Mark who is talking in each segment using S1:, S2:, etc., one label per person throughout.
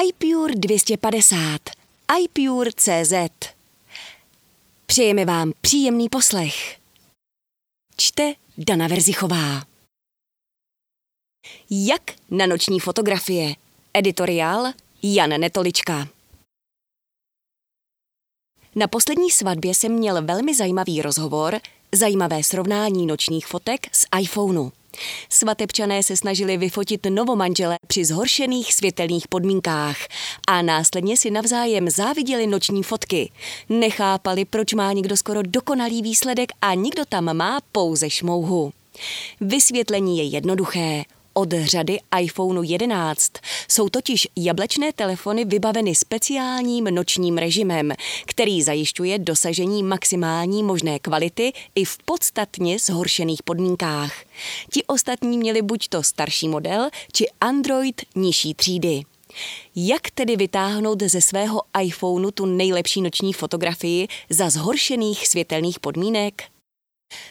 S1: iPure 250, iPure CZ. Přejeme vám příjemný poslech. Čte Dana Verzichová. Jak na noční fotografie. Editoriál Jan Netolička. Na poslední svatbě jsem měl velmi zajímavý rozhovor, zajímavé srovnání nočních fotek z iPhoneu. Svatebčané se snažili vyfotit novomanžele při zhoršených světelných podmínkách a následně si navzájem záviděli noční fotky. Nechápali, proč má někdo skoro dokonalý výsledek a někdo tam má pouze šmouhu. Vysvětlení je jednoduché od řady iPhone 11. Jsou totiž jablečné telefony vybaveny speciálním nočním režimem, který zajišťuje dosažení maximální možné kvality i v podstatně zhoršených podmínkách. Ti ostatní měli buď to starší model, či Android nižší třídy. Jak tedy vytáhnout ze svého iPhoneu tu nejlepší noční fotografii za zhoršených světelných podmínek?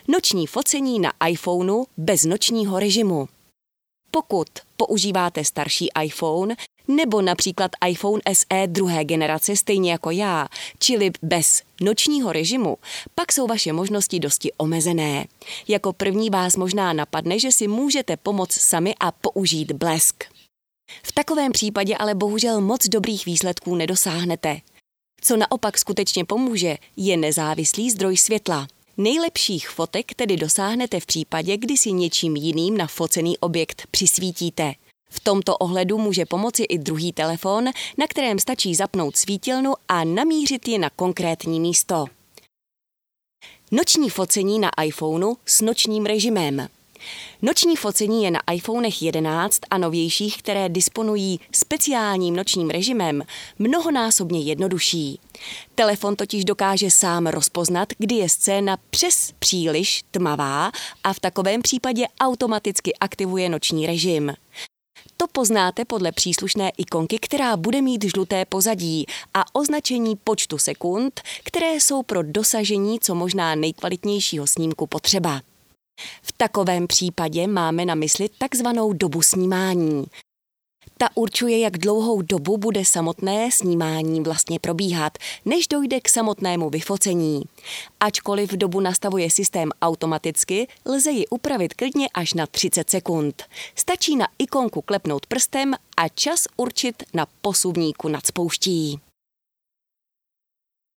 S1: Noční focení na iPhoneu bez nočního režimu. Pokud používáte starší iPhone nebo například iPhone SE druhé generace stejně jako já, čili bez nočního režimu, pak jsou vaše možnosti dosti omezené. Jako první vás možná napadne, že si můžete pomoct sami a použít blesk. V takovém případě ale bohužel moc dobrých výsledků nedosáhnete. Co naopak skutečně pomůže, je nezávislý zdroj světla. Nejlepších fotek tedy dosáhnete v případě, kdy si něčím jiným na focený objekt přisvítíte. V tomto ohledu může pomoci i druhý telefon, na kterém stačí zapnout svítilnu a namířit ji na konkrétní místo. Noční focení na iPhoneu s nočním režimem. Noční focení je na iPhonech 11 a novějších, které disponují speciálním nočním režimem, mnohonásobně jednodušší. Telefon totiž dokáže sám rozpoznat, kdy je scéna přes příliš tmavá a v takovém případě automaticky aktivuje noční režim. To poznáte podle příslušné ikonky, která bude mít žluté pozadí a označení počtu sekund, které jsou pro dosažení co možná nejkvalitnějšího snímku potřeba. V takovém případě máme na mysli takzvanou dobu snímání. Ta určuje, jak dlouhou dobu bude samotné snímání vlastně probíhat, než dojde k samotnému vyfocení. Ačkoliv dobu nastavuje systém automaticky, lze ji upravit klidně až na 30 sekund. Stačí na ikonku klepnout prstem a čas určit na posuvníku nad spouští.